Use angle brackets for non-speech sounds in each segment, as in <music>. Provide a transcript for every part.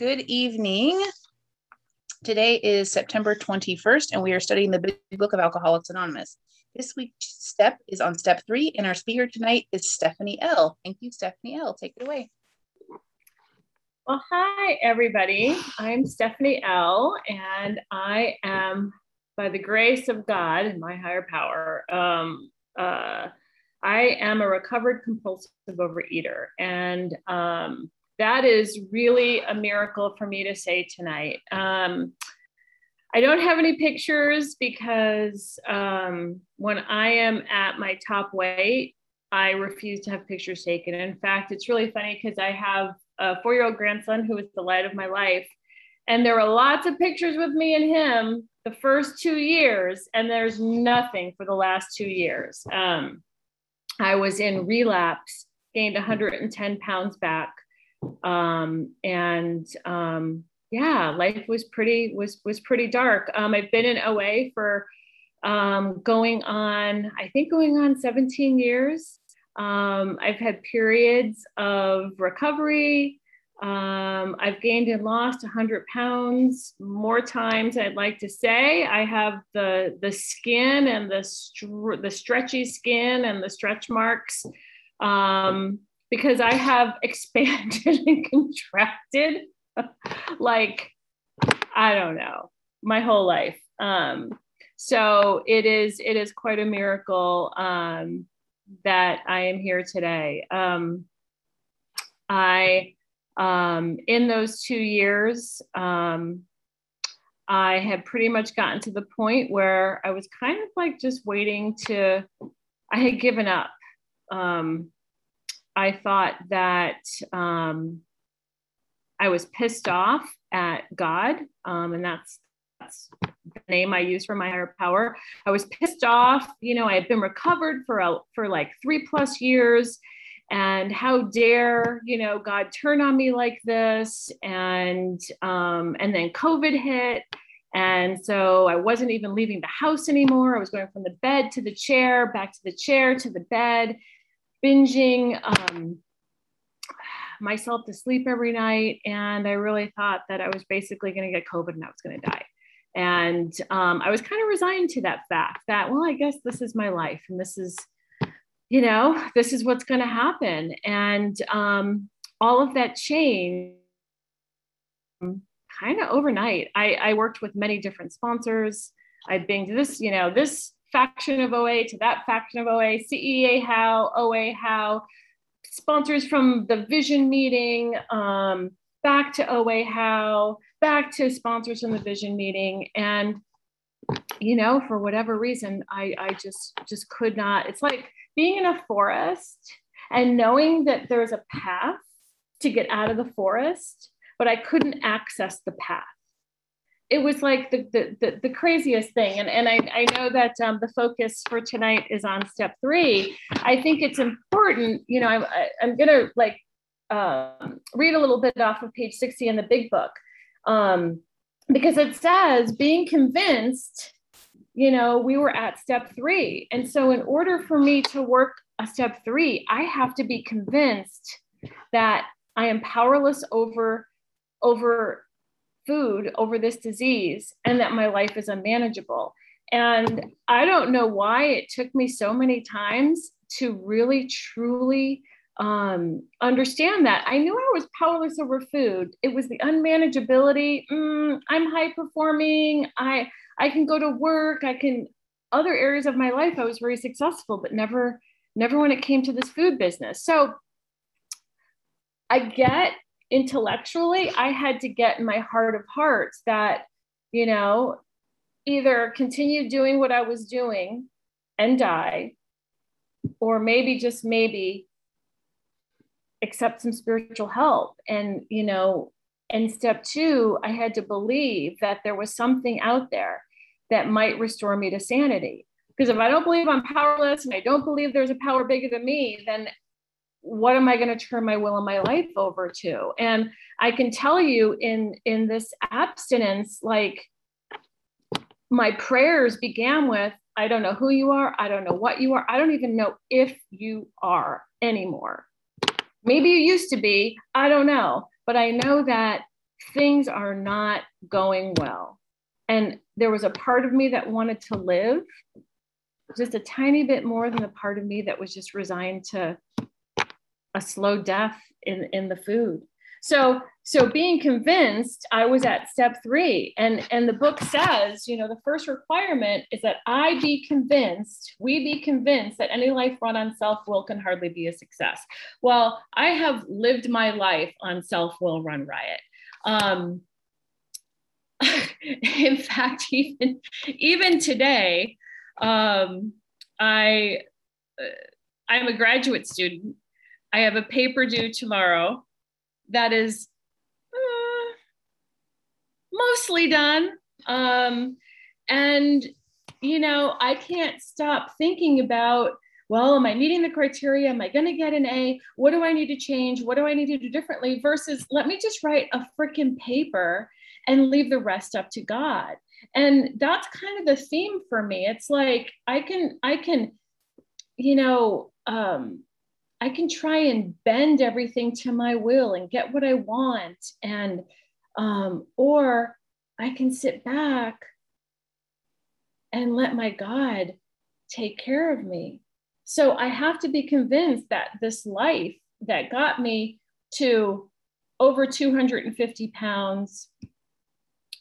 Good evening. Today is September 21st, and we are studying the Big Book of Alcoholics Anonymous. This week's step is on step three, and our speaker tonight is Stephanie L. Thank you, Stephanie L. Take it away. Well, hi, everybody. I'm Stephanie L., and I am, by the grace of God and my higher power, um, uh, I am a recovered compulsive overeater. And um, that is really a miracle for me to say tonight. Um, I don't have any pictures because um, when I am at my top weight, I refuse to have pictures taken. In fact, it's really funny because I have a four year old grandson who is the light of my life. And there were lots of pictures with me and him the first two years, and there's nothing for the last two years. Um, I was in relapse, gained 110 pounds back um, and um, yeah, life was pretty was was pretty dark. Um, I've been in OA for um, going on, I think going on 17 years. Um, I've had periods of recovery. Um, I've gained and lost 100 pounds more times I'd like to say. I have the the skin and the str- the stretchy skin and the stretch marks. Um, because I have <laughs> expanded and contracted like I don't know my whole life. Um, so it is it is quite a miracle um, that I am here today. Um, I um, in those two years, um, I had pretty much gotten to the point where I was kind of like just waiting to. I had given up. Um, I thought that um, I was pissed off at God, um, and that's that's the name I use for my higher power. I was pissed off. You know, I had been recovered for a, for like three plus years, and how dare you know God turn on me like this? And um, and then COVID hit. And so I wasn't even leaving the house anymore. I was going from the bed to the chair, back to the chair to the bed binging um, myself to sleep every night. And I really thought that I was basically going to get COVID and I was going to die. And um, I was kind of resigned to that fact that, well, I guess this is my life and this is, you know, this is what's going to happen. And um, all of that changed kind of overnight. I, I worked with many different sponsors. Been to this, you know, this faction of OA to that faction of OA, CEA how, OA how, sponsors from the vision meeting, um, back to OA how, back to sponsors from the vision meeting. And, you know, for whatever reason, I, I just, just could not, it's like being in a forest and knowing that there's a path to get out of the forest, but I couldn't access the path it was like the, the, the, the, craziest thing. And, and I, I know that um, the focus for tonight is on step three. I think it's important, you know, I'm, I'm to like um, read a little bit off of page 60 in the big book um, because it says being convinced, you know, we were at step three. And so in order for me to work a step three, I have to be convinced that I am powerless over over food over this disease and that my life is unmanageable. And I don't know why it took me so many times to really truly um, understand that. I knew I was powerless over food. It was the unmanageability. Mm, I'm high performing. I I can go to work. I can other areas of my life. I was very successful, but never never when it came to this food business. So I get intellectually, I had to get in my heart of hearts that, you know, either continue doing what I was doing and die, or maybe just maybe accept some spiritual help. And, you know, and step two, I had to believe that there was something out there that might restore me to sanity. Because if I don't believe I'm powerless and I don't believe there's a power bigger than me, then what am i going to turn my will and my life over to and i can tell you in in this abstinence like my prayers began with i don't know who you are i don't know what you are i don't even know if you are anymore maybe you used to be i don't know but i know that things are not going well. And there was a part of me that wanted to live just a tiny bit more than the part of me that was just resigned to a slow death in, in the food. So, so being convinced, I was at step three, and and the book says, you know, the first requirement is that I be convinced, we be convinced that any life run on self will can hardly be a success. Well, I have lived my life on self will run riot. Um, <laughs> in fact, even even today, um, I uh, I'm a graduate student. I have a paper due tomorrow that is uh, mostly done. Um, and, you know, I can't stop thinking about, well, am I meeting the criteria? Am I going to get an A? What do I need to change? What do I need to do differently? Versus let me just write a freaking paper and leave the rest up to God. And that's kind of the theme for me. It's like I can, I can, you know, um, I can try and bend everything to my will and get what I want. And, um, or I can sit back and let my God take care of me. So I have to be convinced that this life that got me to over 250 pounds,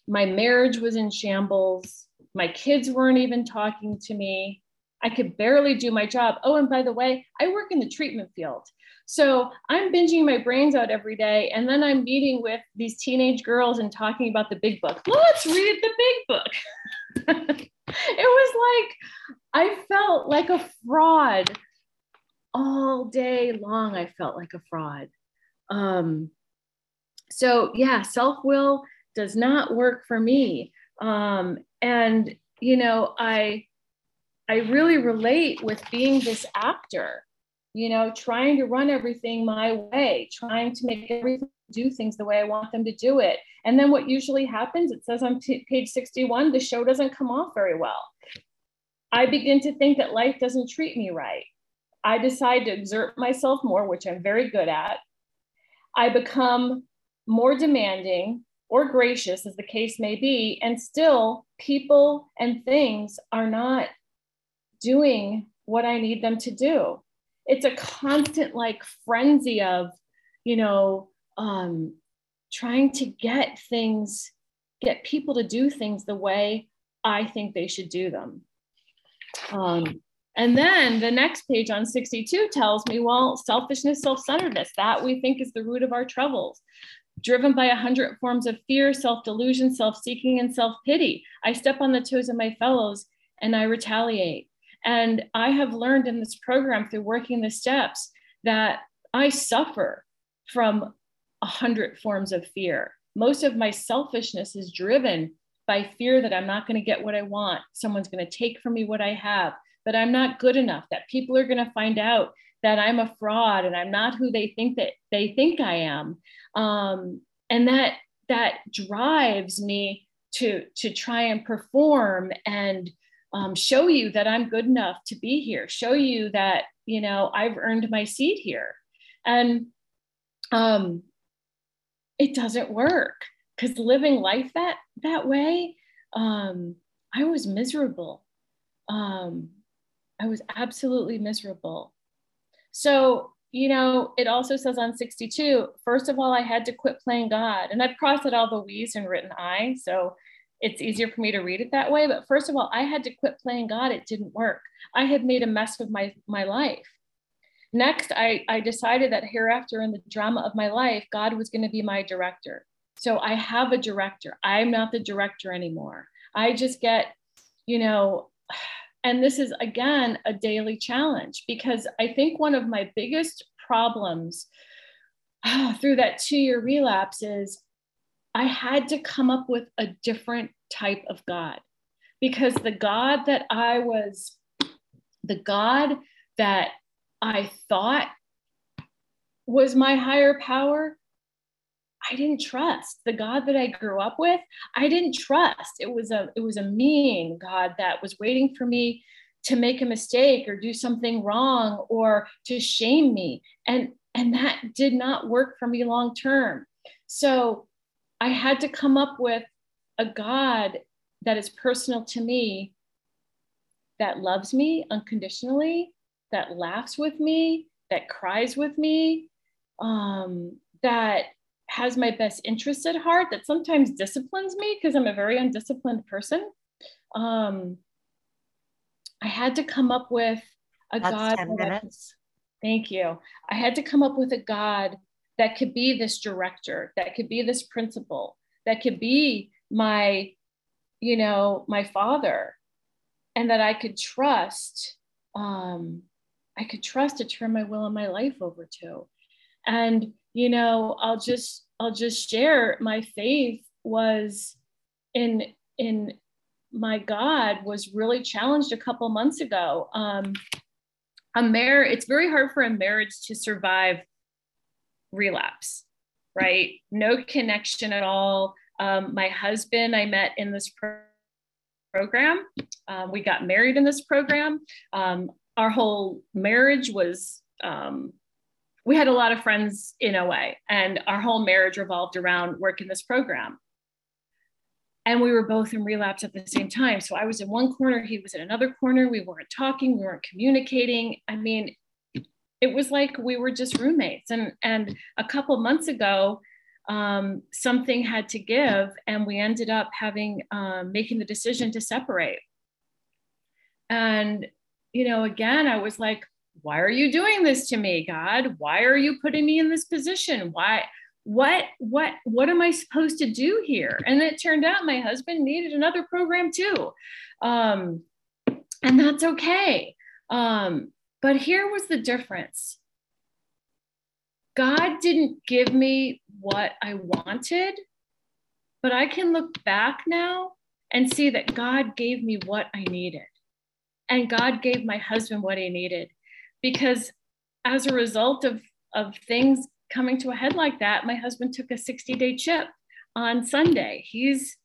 my marriage was in shambles, my kids weren't even talking to me, I could barely do my job. Oh, and by the way, I work in the treatment field. So I'm binging my brains out every day. And then I'm meeting with these teenage girls and talking about the big book. Let's read the big book. <laughs> it was like, I felt like a fraud all day long. I felt like a fraud. Um, so, yeah, self will does not work for me. Um, and, you know, I, I really relate with being this actor, you know, trying to run everything my way, trying to make everything do things the way I want them to do it. And then what usually happens, it says on t- page 61, the show doesn't come off very well. I begin to think that life doesn't treat me right. I decide to exert myself more, which I'm very good at. I become more demanding or gracious, as the case may be, and still people and things are not doing what I need them to do. It's a constant like frenzy of, you know, um, trying to get things, get people to do things the way I think they should do them. Um, and then the next page on 62 tells me, well, selfishness, self centeredness, that we think is the root of our troubles. Driven by a hundred forms of fear, self delusion, self seeking, and self pity. I step on the toes of my fellows and I retaliate. And I have learned in this program through working the steps that I suffer from a hundred forms of fear. Most of my selfishness is driven by fear that I'm not going to get what I want. Someone's going to take from me what I have, that I'm not good enough, that people are going to find out that I'm a fraud and I'm not who they think that they think I am. Um, and that that drives me to to try and perform and um, show you that I'm good enough to be here, show you that, you know, I've earned my seat here. And um, it doesn't work because living life that, that way, um, I was miserable. Um, I was absolutely miserable. So, you know, it also says on 62, first of all, I had to quit playing God. And I've crossed out all the we's and written I. So it's easier for me to read it that way. But first of all, I had to quit playing God. It didn't work. I had made a mess of my, my life. Next, I, I decided that hereafter in the drama of my life, God was going to be my director. So I have a director. I'm not the director anymore. I just get, you know, and this is again a daily challenge because I think one of my biggest problems ah, through that two year relapse is I had to come up with a different type of God because the God that I was, the God that I thought was my higher power, I didn't trust. The God that I grew up with, I didn't trust. It was a it was a mean God that was waiting for me to make a mistake or do something wrong or to shame me. And and that did not work for me long term. So I had to come up with a God that is personal to me, that loves me unconditionally, that laughs with me, that cries with me, um, that has my best interests at heart, that sometimes disciplines me because I'm a very undisciplined person. Um, I had to come up with a That's God. 10 minutes. Thank you. I had to come up with a God that could be this director, that could be this principal, that could be my, you know, my father, and that I could trust. Um, I could trust to turn my will and my life over to. And you know, I'll just I'll just share my faith was in in my God was really challenged a couple months ago. Um, a marriage, it's very hard for a marriage to survive relapse, right? No connection at all. Um, my husband, I met in this pro- program. Um, we got married in this program. Um, our whole marriage was, um, we had a lot of friends in OA, and our whole marriage revolved around work in this program and we were both in relapse at the same time. So I was in one corner, he was in another corner. We weren't talking, we weren't communicating. I mean, it was like we were just roommates. And and a couple months ago, um, something had to give, and we ended up having um, making the decision to separate. And you know, again, I was like, why are you doing this to me, God? Why are you putting me in this position? Why? what what what am i supposed to do here and it turned out my husband needed another program too um, and that's okay um, but here was the difference god didn't give me what i wanted but i can look back now and see that god gave me what i needed and god gave my husband what he needed because as a result of of things coming to a head like that, my husband took a 60 day chip on Sunday. He's,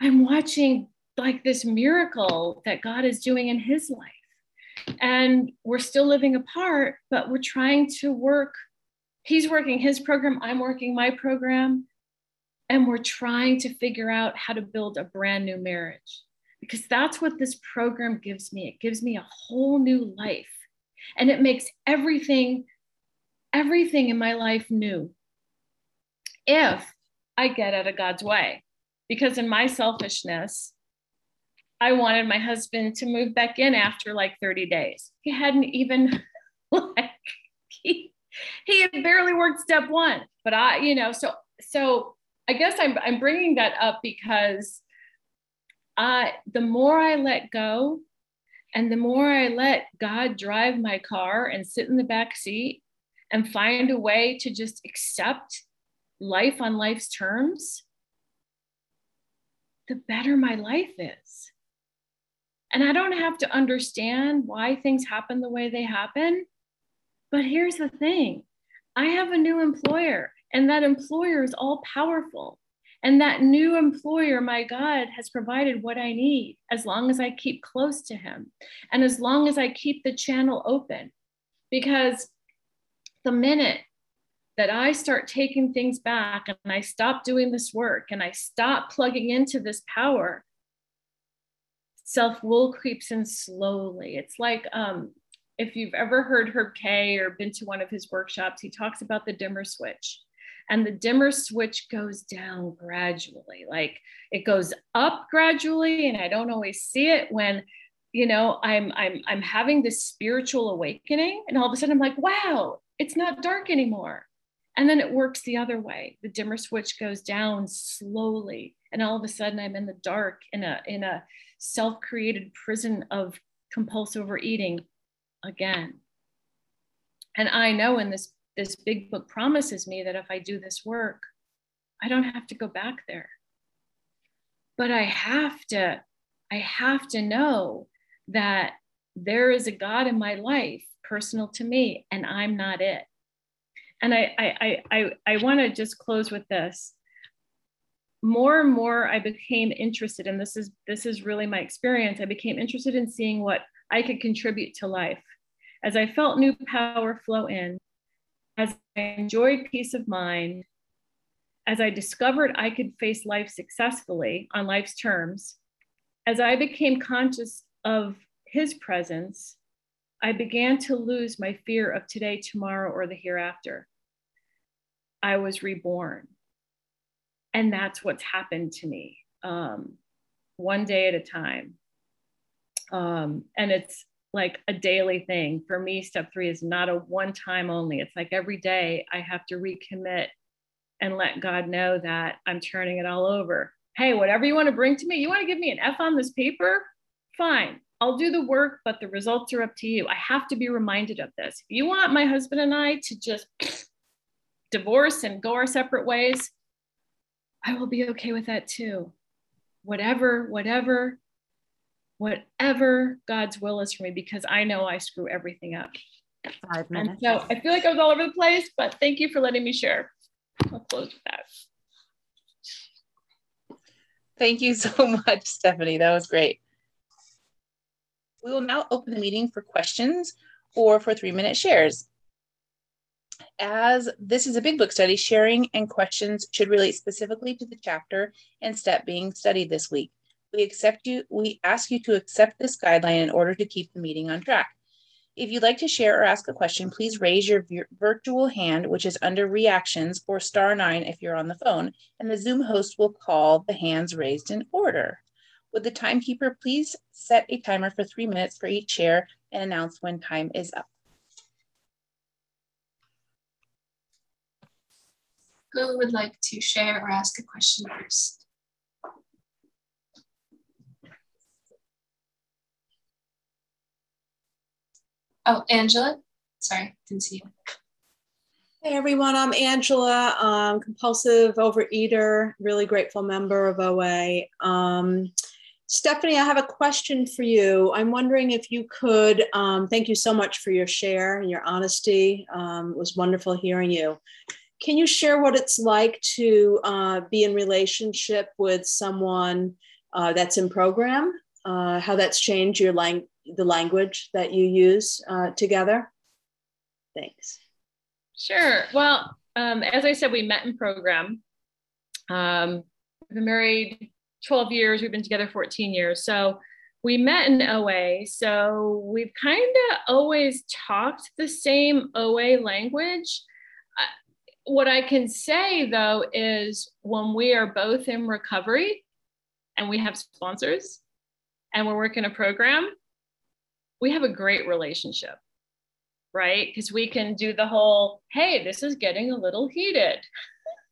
I'm watching like this miracle that God is doing in his life. And we're still living apart, but we're trying to work. He's working his program, I'm working my program. And we're trying to figure out how to build a brand new marriage because that's what this program gives me. It gives me a whole new life and it makes everything everything in my life new if I get out of God's way. Because in my selfishness, I wanted my husband to move back in after like 30 days. He hadn't even <laughs> like he he had barely worked step 1. But I, you know, so so I guess I'm I'm bringing that up because I the more I let go and the more I let God drive my car and sit in the back seat and find a way to just accept life on life's terms, the better my life is. And I don't have to understand why things happen the way they happen. But here's the thing I have a new employer, and that employer is all powerful. And that new employer, my God, has provided what I need as long as I keep close to him and as long as I keep the channel open. Because the minute that I start taking things back and I stop doing this work and I stop plugging into this power, self will creeps in slowly. It's like um, if you've ever heard Herb K. or been to one of his workshops, he talks about the dimmer switch. And the dimmer switch goes down gradually, like it goes up gradually, and I don't always see it when you know i'm i'm i'm having this spiritual awakening and all of a sudden i'm like wow it's not dark anymore. And then it works the other way. The dimmer switch goes down slowly. And all of a sudden I'm in the dark in a, in a self-created prison of compulsive overeating again. And I know in this, this big book promises me that if I do this work, I don't have to go back there. But I have to, I have to know that there is a God in my life personal to me and I'm not it. And I, I, I, I, I want to just close with this. More and more I became interested, and this is this is really my experience. I became interested in seeing what I could contribute to life. As I felt new power flow in, as I enjoyed peace of mind, as I discovered I could face life successfully on life's terms, as I became conscious of his presence, I began to lose my fear of today, tomorrow, or the hereafter. I was reborn. And that's what's happened to me, um, one day at a time. Um, and it's like a daily thing. For me, step three is not a one time only. It's like every day I have to recommit and let God know that I'm turning it all over. Hey, whatever you want to bring to me, you want to give me an F on this paper? Fine. I'll do the work, but the results are up to you. I have to be reminded of this. If you want my husband and I to just divorce and go our separate ways, I will be okay with that too. Whatever, whatever, whatever God's will is for me, because I know I screw everything up. Five minutes. And so I feel like I was all over the place, but thank you for letting me share. I'll close with that. Thank you so <laughs> much, Stephanie. That was great. We will now open the meeting for questions or for three minute shares. As this is a big book study, sharing and questions should relate specifically to the chapter and step being studied this week. We accept you, we ask you to accept this guideline in order to keep the meeting on track. If you'd like to share or ask a question, please raise your virtual hand, which is under reactions, or star nine if you're on the phone, and the Zoom host will call the hands raised in order. Would the timekeeper please set a timer for three minutes for each chair and announce when time is up? Who would like to share or ask a question first? Oh, Angela. Sorry, didn't see you. Hey everyone, I'm Angela, um, compulsive overeater, really grateful member of OA. Um, Stephanie, I have a question for you. I'm wondering if you could, um, thank you so much for your share and your honesty. Um, it was wonderful hearing you. Can you share what it's like to uh, be in relationship with someone uh, that's in program? Uh, how that's changed your lang- the language that you use uh, together? Thanks. Sure. Well, um, as I said, we met in program. Um, we've been married 12 years. We've been together 14 years. So we met in OA. So we've kind of always talked the same OA language. What I can say though is when we are both in recovery and we have sponsors and we're working a program, we have a great relationship, right? Because we can do the whole, hey, this is getting a little heated.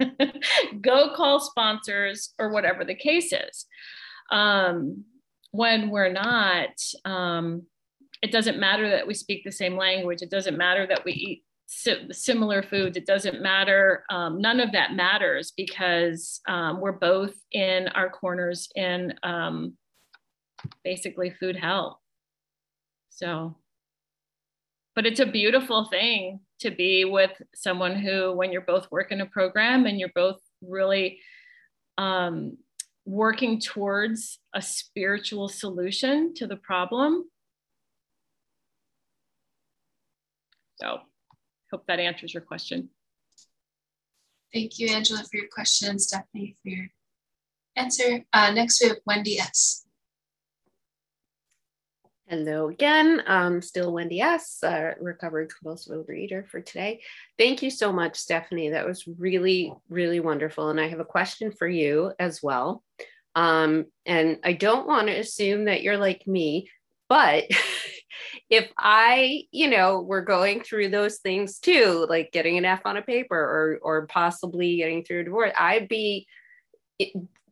<laughs> Go call sponsors or whatever the case is. Um, when we're not, um, it doesn't matter that we speak the same language. It doesn't matter that we eat similar foods. It doesn't matter. Um, none of that matters because um, we're both in our corners in um, basically food hell. So, but it's a beautiful thing to be with someone who, when you're both working a program and you're both really um, working towards a spiritual solution to the problem. So, hope that answers your question. Thank you, Angela, for your question, and Stephanie for your answer. Uh, next, we have Wendy S. Hello again. Um, still Wendy S., uh, recovered compulsive overeater for today. Thank you so much, Stephanie. That was really, really wonderful. And I have a question for you as well. Um, and I don't want to assume that you're like me, but <laughs> if I, you know, were going through those things too, like getting an F on a paper or or possibly getting through a divorce, I'd be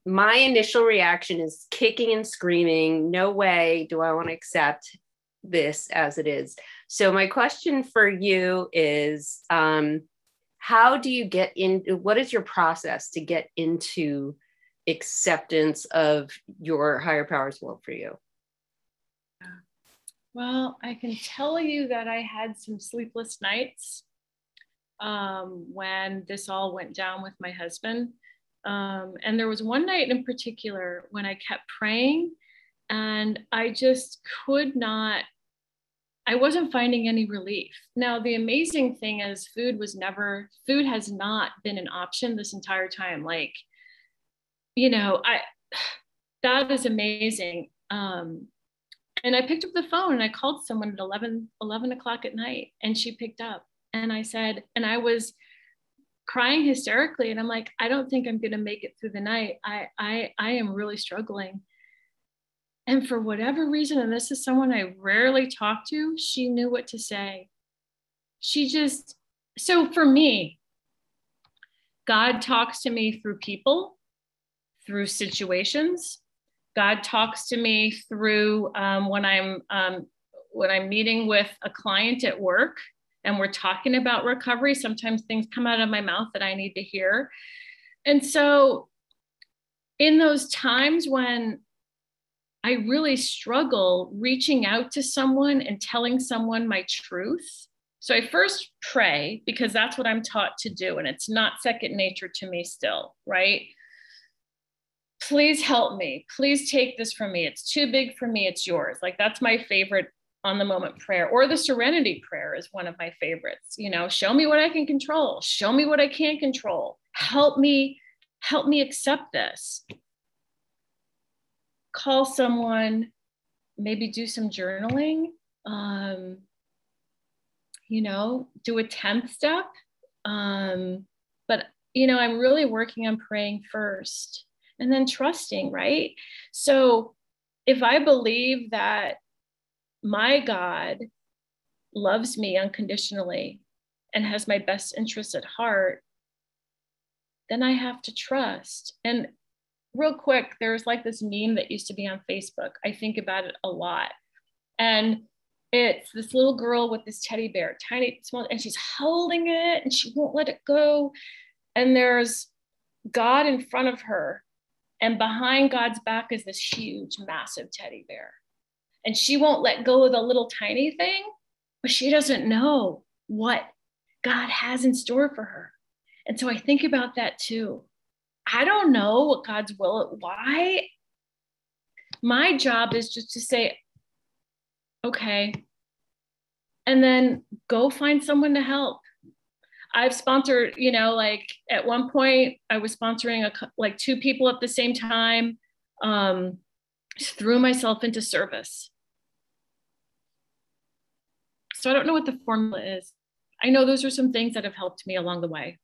my initial reaction is kicking and screaming, no way do I want to accept this as it is. So, my question for you is um, how do you get in? What is your process to get into acceptance of your higher powers will for you? Well, I can tell you that I had some sleepless nights um, when this all went down with my husband. Um, and there was one night in particular when I kept praying and I just could not, I wasn't finding any relief. Now, the amazing thing is, food was never, food has not been an option this entire time. Like, you know, I, <sighs> that is amazing. Um, and I picked up the phone and I called someone at 11, 11 o'clock at night and she picked up. And I said, and I was crying hysterically. And I'm like, I don't think I'm going to make it through the night. I, I, I am really struggling. And for whatever reason, and this is someone I rarely talk to, she knew what to say. She just, so for me, God talks to me through people, through situations. God talks to me through um, when I'm um, when I'm meeting with a client at work and we're talking about recovery. Sometimes things come out of my mouth that I need to hear, and so in those times when I really struggle reaching out to someone and telling someone my truth. So I first pray because that's what I'm taught to do. And it's not second nature to me still, right? Please help me. Please take this from me. It's too big for me. It's yours. Like that's my favorite on the moment prayer. Or the serenity prayer is one of my favorites. You know, show me what I can control, show me what I can't control. Help me, help me accept this call someone, maybe do some journaling, um, you know, do a 10th step. Um, but, you know, I'm really working on praying first and then trusting, right? So if I believe that my God loves me unconditionally and has my best interests at heart, then I have to trust. And real quick, there's like this meme that used to be on Facebook. I think about it a lot. And it's this little girl with this teddy bear, tiny, small, and she's holding it and she won't let it go. And there's God in front of her. And behind God's back is this huge, massive teddy bear. And she won't let go of the little tiny thing, but she doesn't know what God has in store for her. And so I think about that too. I don't know what God's will, why. My job is just to say, okay, and then go find someone to help. I've sponsored, you know, like at one point I was sponsoring a, like two people at the same time. Um, threw myself into service. So I don't know what the formula is. I know those are some things that have helped me along the way.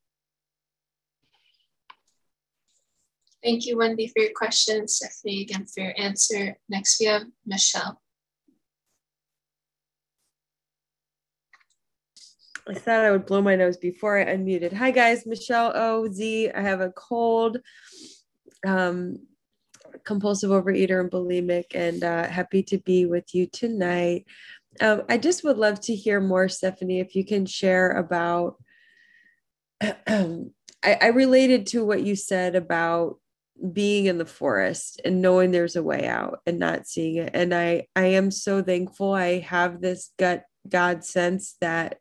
Thank you, Wendy, for your question. Stephanie, again, for your answer. Next, we have Michelle. I thought I would blow my nose before I unmuted. Hi, guys. Michelle O. Z. I have a cold, um, compulsive overeater and bulimic, and uh, happy to be with you tonight. Um, I just would love to hear more, Stephanie, if you can share about. <clears throat> I, I related to what you said about being in the forest and knowing there's a way out and not seeing it and i i am so thankful i have this gut god sense that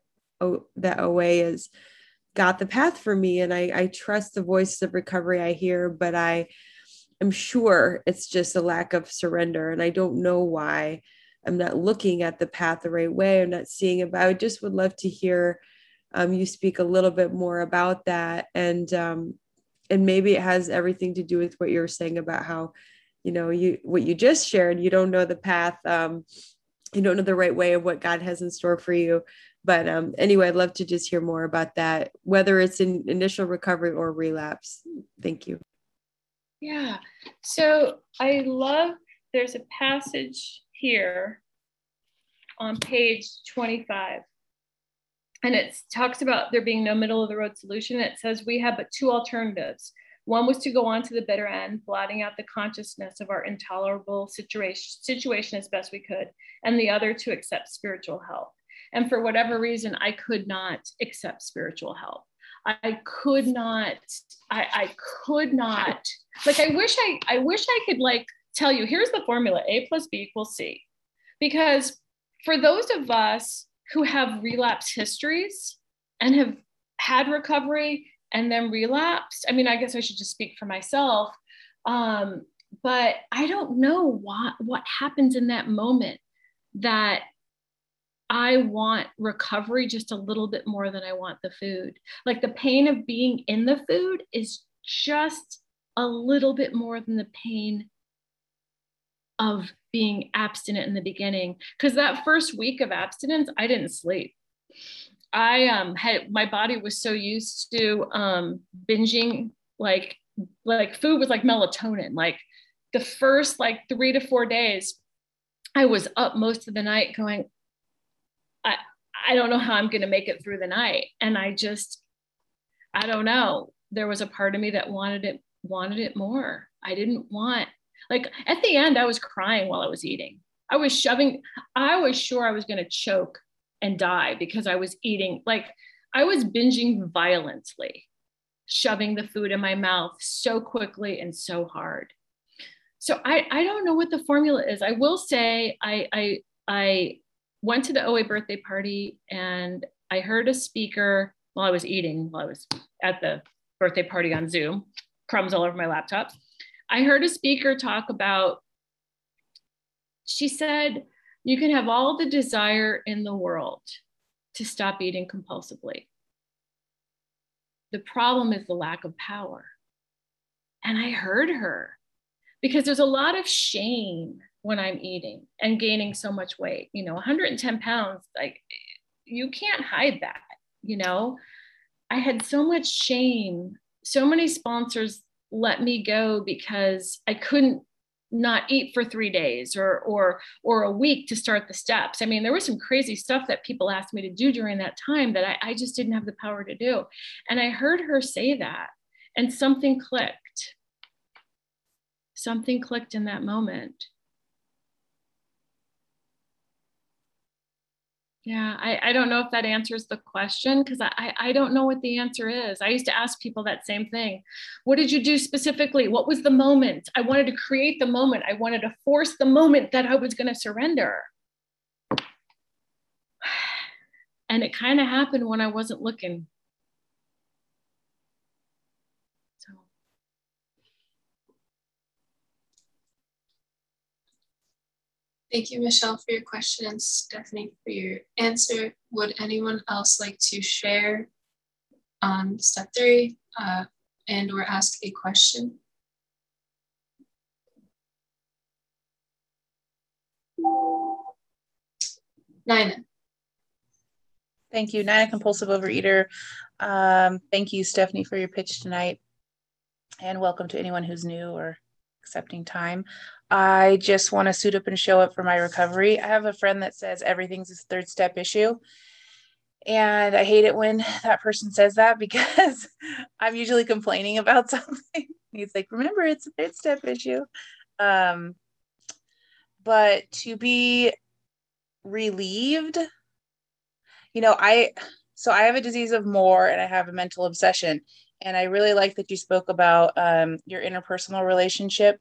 that OA is got the path for me. And i i trust the voices of recovery i hear but i am sure it's just a lack of surrender. And i don't know why i'm not looking at the path the right way i'm not seeing it but i just would love to hear um, you speak a little bit more about that. And um, and maybe it has everything to do with what you were saying about how you know you what you just shared. You don't know the path um you don't know the right way of what god has in store for you but um anyway i'd love to just hear more about that whether it's in initial recovery or relapse thank you yeah so i love there's a passage here on page 25 and it talks about there being no middle of the road solution. It says we have but two alternatives. One was to go on to the bitter end, blotting out the consciousness of our intolerable situation, situation as best we could, and the other to accept spiritual help. And for whatever reason, I could not accept spiritual help. I could not, I, I could not, like I wish I, I wish I could like tell you, here's the formula, A plus B equals C. Because for those of us who have relapse histories and have had recovery and then relapsed. I mean, I guess I should just speak for myself. Um, but I don't know what what happens in that moment that I want recovery just a little bit more than I want the food. Like the pain of being in the food is just a little bit more than the pain of being abstinent in the beginning. Because that first week of abstinence, I didn't sleep. I um, had my body was so used to um, binging, like like food was like melatonin. Like the first like three to four days, I was up most of the night going, I don't know how I'm going to make it through the night, and I just I don't know. There was a part of me that wanted it wanted it more. I didn't want like at the end I was crying while I was eating. I was shoving I was sure I was going to choke and die because I was eating like I was binging violently, shoving the food in my mouth so quickly and so hard. So I, I don't know what the formula is. I will say I, I, I went to the OA birthday party and I heard a speaker while I was eating, while I was at the birthday party on Zoom, crumbs all over my laptop. I heard a speaker talk about, she said, you can have all the desire in the world to stop eating compulsively. The problem is the lack of power. And I heard her because there's a lot of shame when I'm eating and gaining so much weight. You know, 110 pounds, like you can't hide that, you know. I had so much shame. So many sponsors let me go because I couldn't not eat for three days or or or a week to start the steps i mean there was some crazy stuff that people asked me to do during that time that I, I just didn't have the power to do and i heard her say that and something clicked something clicked in that moment Yeah, I, I don't know if that answers the question because I, I don't know what the answer is. I used to ask people that same thing. What did you do specifically? What was the moment? I wanted to create the moment. I wanted to force the moment that I was going to surrender. <sighs> And it kind of happened when I wasn't looking. Thank you, Michelle, for your question and Stephanie for your answer. Would anyone else like to share on step three uh, and or ask a question? Nina. Thank you, Nina, compulsive overeater. Um, thank you, Stephanie, for your pitch tonight. And welcome to anyone who's new or accepting time. I just want to suit up and show up for my recovery. I have a friend that says everything's a third step issue. And I hate it when that person says that <laughs> because I'm usually complaining about <laughs> something. He's like, remember, it's a third step issue. Um, but to be relieved, you know, I, so I have a disease of more and I have a mental obsession. And I really like that you spoke about um, your interpersonal relationship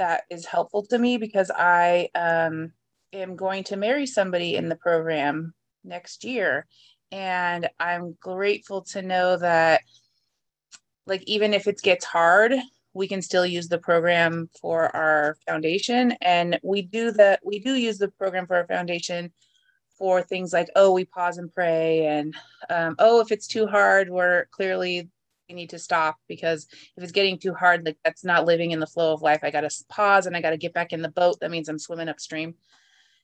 that is helpful to me because I um, am going to marry somebody in the program next year. And I'm grateful to know that, like, even if it gets hard, we can still use the program for our foundation. And we do that, we do use the program for our foundation for things like, oh, we pause and pray. And um, oh, if it's too hard, we're clearly need to stop because if it's getting too hard, like that's not living in the flow of life. I got to pause and I got to get back in the boat. That means I'm swimming upstream.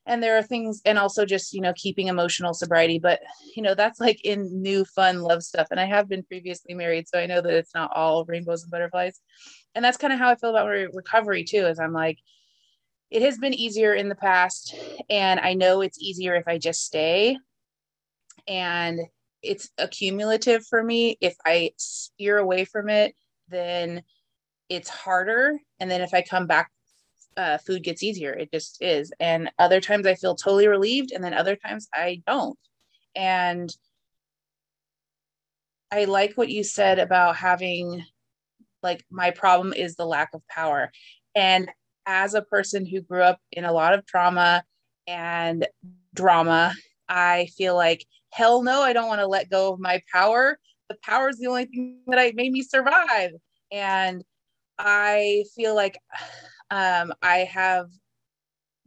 And there are things, and also just, you know, keeping emotional sobriety. But, you know, that's like in new, fun love stuff. And I have been previously married. So I know that it's not all rainbows and butterflies. And that's kind of how I feel about re- recovery too, is I'm like, it has been easier in the past. And I know it's easier if I just stay. And it's accumulative for me. If I steer away from it, then it's harder. And then if I come back, uh, food gets easier. It just is. And other times I feel totally relieved, and then other times I don't. And I like what you said about having, like, my problem is the lack of power. And as a person who grew up in a lot of trauma and drama, I feel like hell no, I don't want to let go of my power. The power is the only thing that I made me survive. And I feel like <sighs> um, I have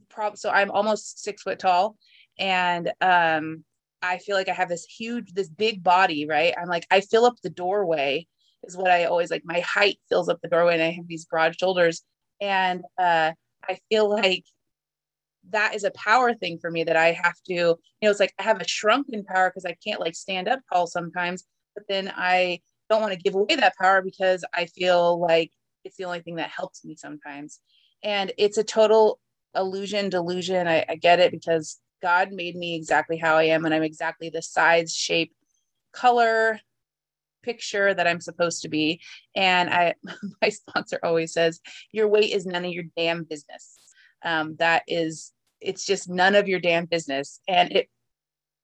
problems. So I'm almost six foot tall And um, I feel like I have this huge, this big body, right? I'm like, I fill up the doorway, is what I always like. My height fills up the doorway, and I have these broad shoulders. And uh, I feel <laughs> like that is a power thing for me that I have to, you know, it's like I have a shrunken power because I can't like stand up tall sometimes, but then I don't want to give away that power because I feel like it's the only thing that helps me sometimes. And it's a total illusion, delusion. I, I get it because God made me exactly how I am, and I'm exactly the size, shape, color, picture that I'm supposed to be. And I, <laughs> my sponsor always says, "Your weight is none of your damn business." Um, that is, it's just none of your damn business, and it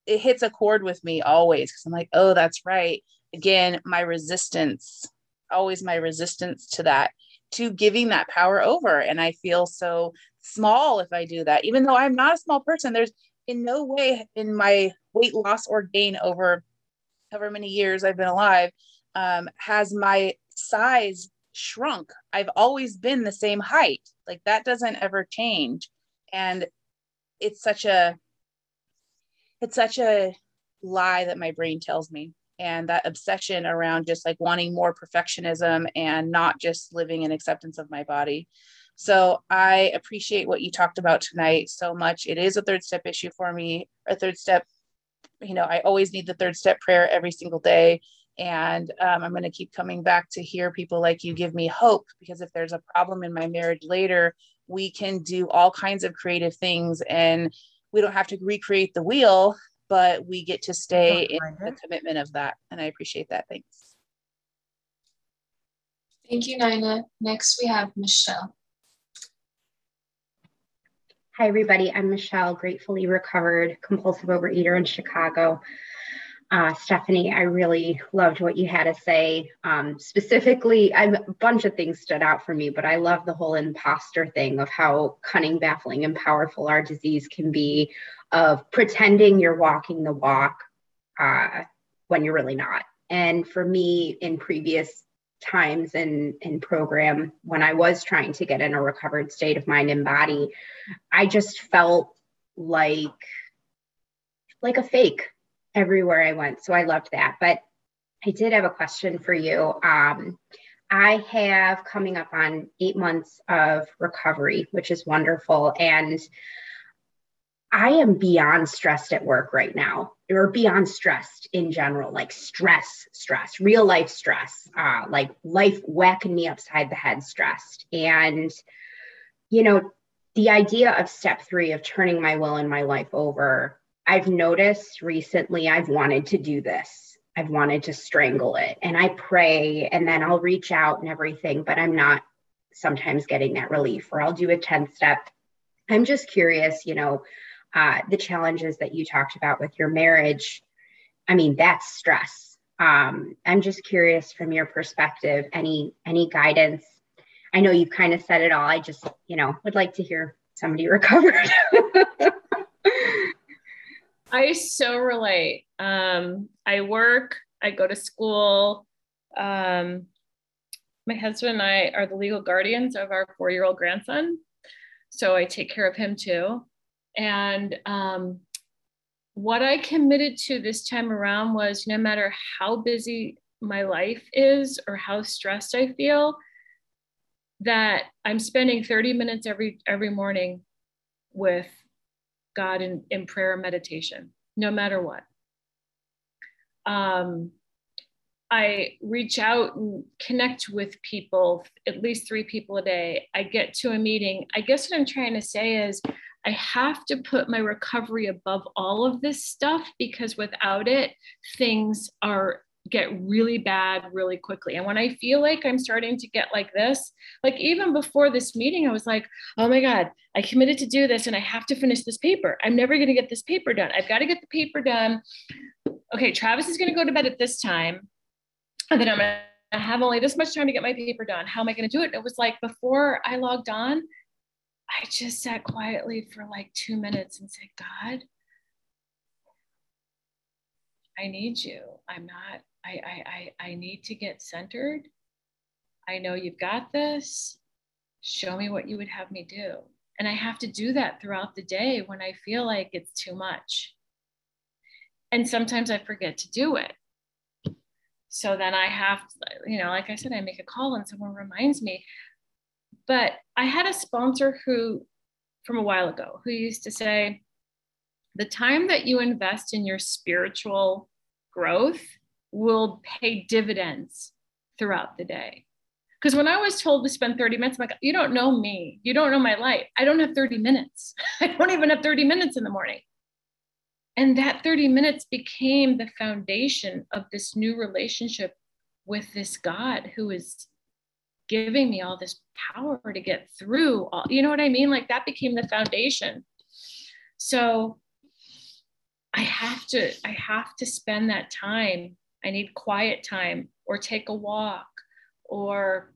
it hits a chord with me always because I'm like, "Oh, that's right." Again, my resistance, always my resistance to that, to giving that power over, and I feel so small if I do that, even though I'm not a small person. There's in no way in my weight loss or gain over however many years I've been alive um, has my size shrunk. I've always been the same height. Like that doesn't ever change. And it's such a it's such a lie that my brain tells me and that obsession around just like wanting more perfectionism and not just living in acceptance of my body so I appreciate what you talked about tonight so much. It is a third step issue for me, a third step. You know, I always need the third step prayer every single day. And um, I'm going to keep coming back to hear people like you give me hope because if there's a problem in my marriage later, we can do all kinds of creative things and we don't have to recreate the wheel, but we get to stay in the commitment of that. And I appreciate that. Thanks. Thank you, Nina. Next, we have Michelle. Hi, everybody. I'm Michelle, gratefully recovered compulsive overeater in Chicago. Uh, Stephanie, I really loved what you had to say. Um, specifically, a bunch of things stood out for me, but I love the whole imposter thing of how cunning, baffling, and powerful our disease can be, of pretending you're walking the walk uh, when you're really not. And for me, in previous times in in program when I was trying to get in a recovered state of mind and body, I just felt like like a fake everywhere I went. So I loved that. But I did have a question for you. Um, I have coming up on eight months of recovery, which is wonderful. And I am beyond stressed at work right now, or beyond stressed in general, like stress, stress, real life stress, uh, like life whacking me upside the head, stressed. And, you know, the idea of step three of turning my will and my life over, I've noticed recently I've wanted to do this. I've wanted to strangle it. And I pray and then I'll reach out and everything, but I'm not sometimes getting that relief, or I'll do a 10 step. I'm just curious, you know, uh, the challenges that you talked about with your marriage, I mean, that's stress. Um, I'm just curious from your perspective, any any guidance? I know you've kind of said it all. I just, you know, would like to hear somebody <laughs> recovered. I so relate. Um, I work, I go to school. Um, my husband and I are the legal guardians of our four year old grandson. So I take care of him too. And um, what I committed to this time around was no matter how busy my life is or how stressed I feel, that I'm spending 30 minutes every every morning with God in, in prayer and meditation, no matter what. Um, I reach out and connect with people, at least three people a day. I get to a meeting. I guess what I'm trying to say is I have to put my recovery above all of this stuff because without it, things are get really bad really quickly. And when I feel like I'm starting to get like this, like even before this meeting, I was like, oh my God, I committed to do this and I have to finish this paper. I'm never going to get this paper done. I've got to get the paper done. Okay, Travis is going to go to bed at this time. And then I'm going to have only this much time to get my paper done. How am I going to do it? it was like before I logged on, I just sat quietly for like two minutes and said, God, I need you. I'm not, I, I, I, I need to get centered. I know you've got this. Show me what you would have me do. And I have to do that throughout the day when I feel like it's too much. And sometimes I forget to do it. So then I have, you know, like I said, I make a call and someone reminds me. But I had a sponsor who, from a while ago, who used to say, the time that you invest in your spiritual growth will pay dividends throughout the day. Because when I was told to spend 30 minutes, I'm like, you don't know me. You don't know my life. I don't have 30 minutes. <laughs> I don't even have 30 minutes in the morning. And that 30 minutes became the foundation of this new relationship with this God who is giving me all this power to get through all, you know what I mean? Like that became the foundation. So I have to, I have to spend that time. I need quiet time or take a walk or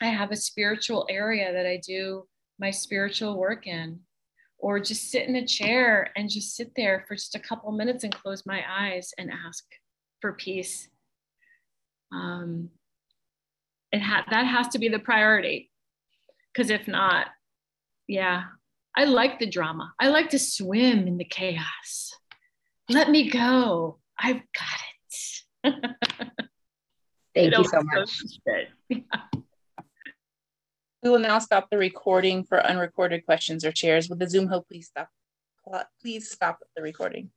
I have a spiritual area that I do my spiritual work in, or just sit in a chair and just sit there for just a couple minutes and close my eyes and ask for peace. Um, it ha- that has to be the priority, because if not, yeah, I like the drama. I like to swim in the chaos. Let me go. I've got. <laughs> Thank you so much. We will now stop the recording for unrecorded questions or shares. Would the Zoom host please stop? Please stop the recording.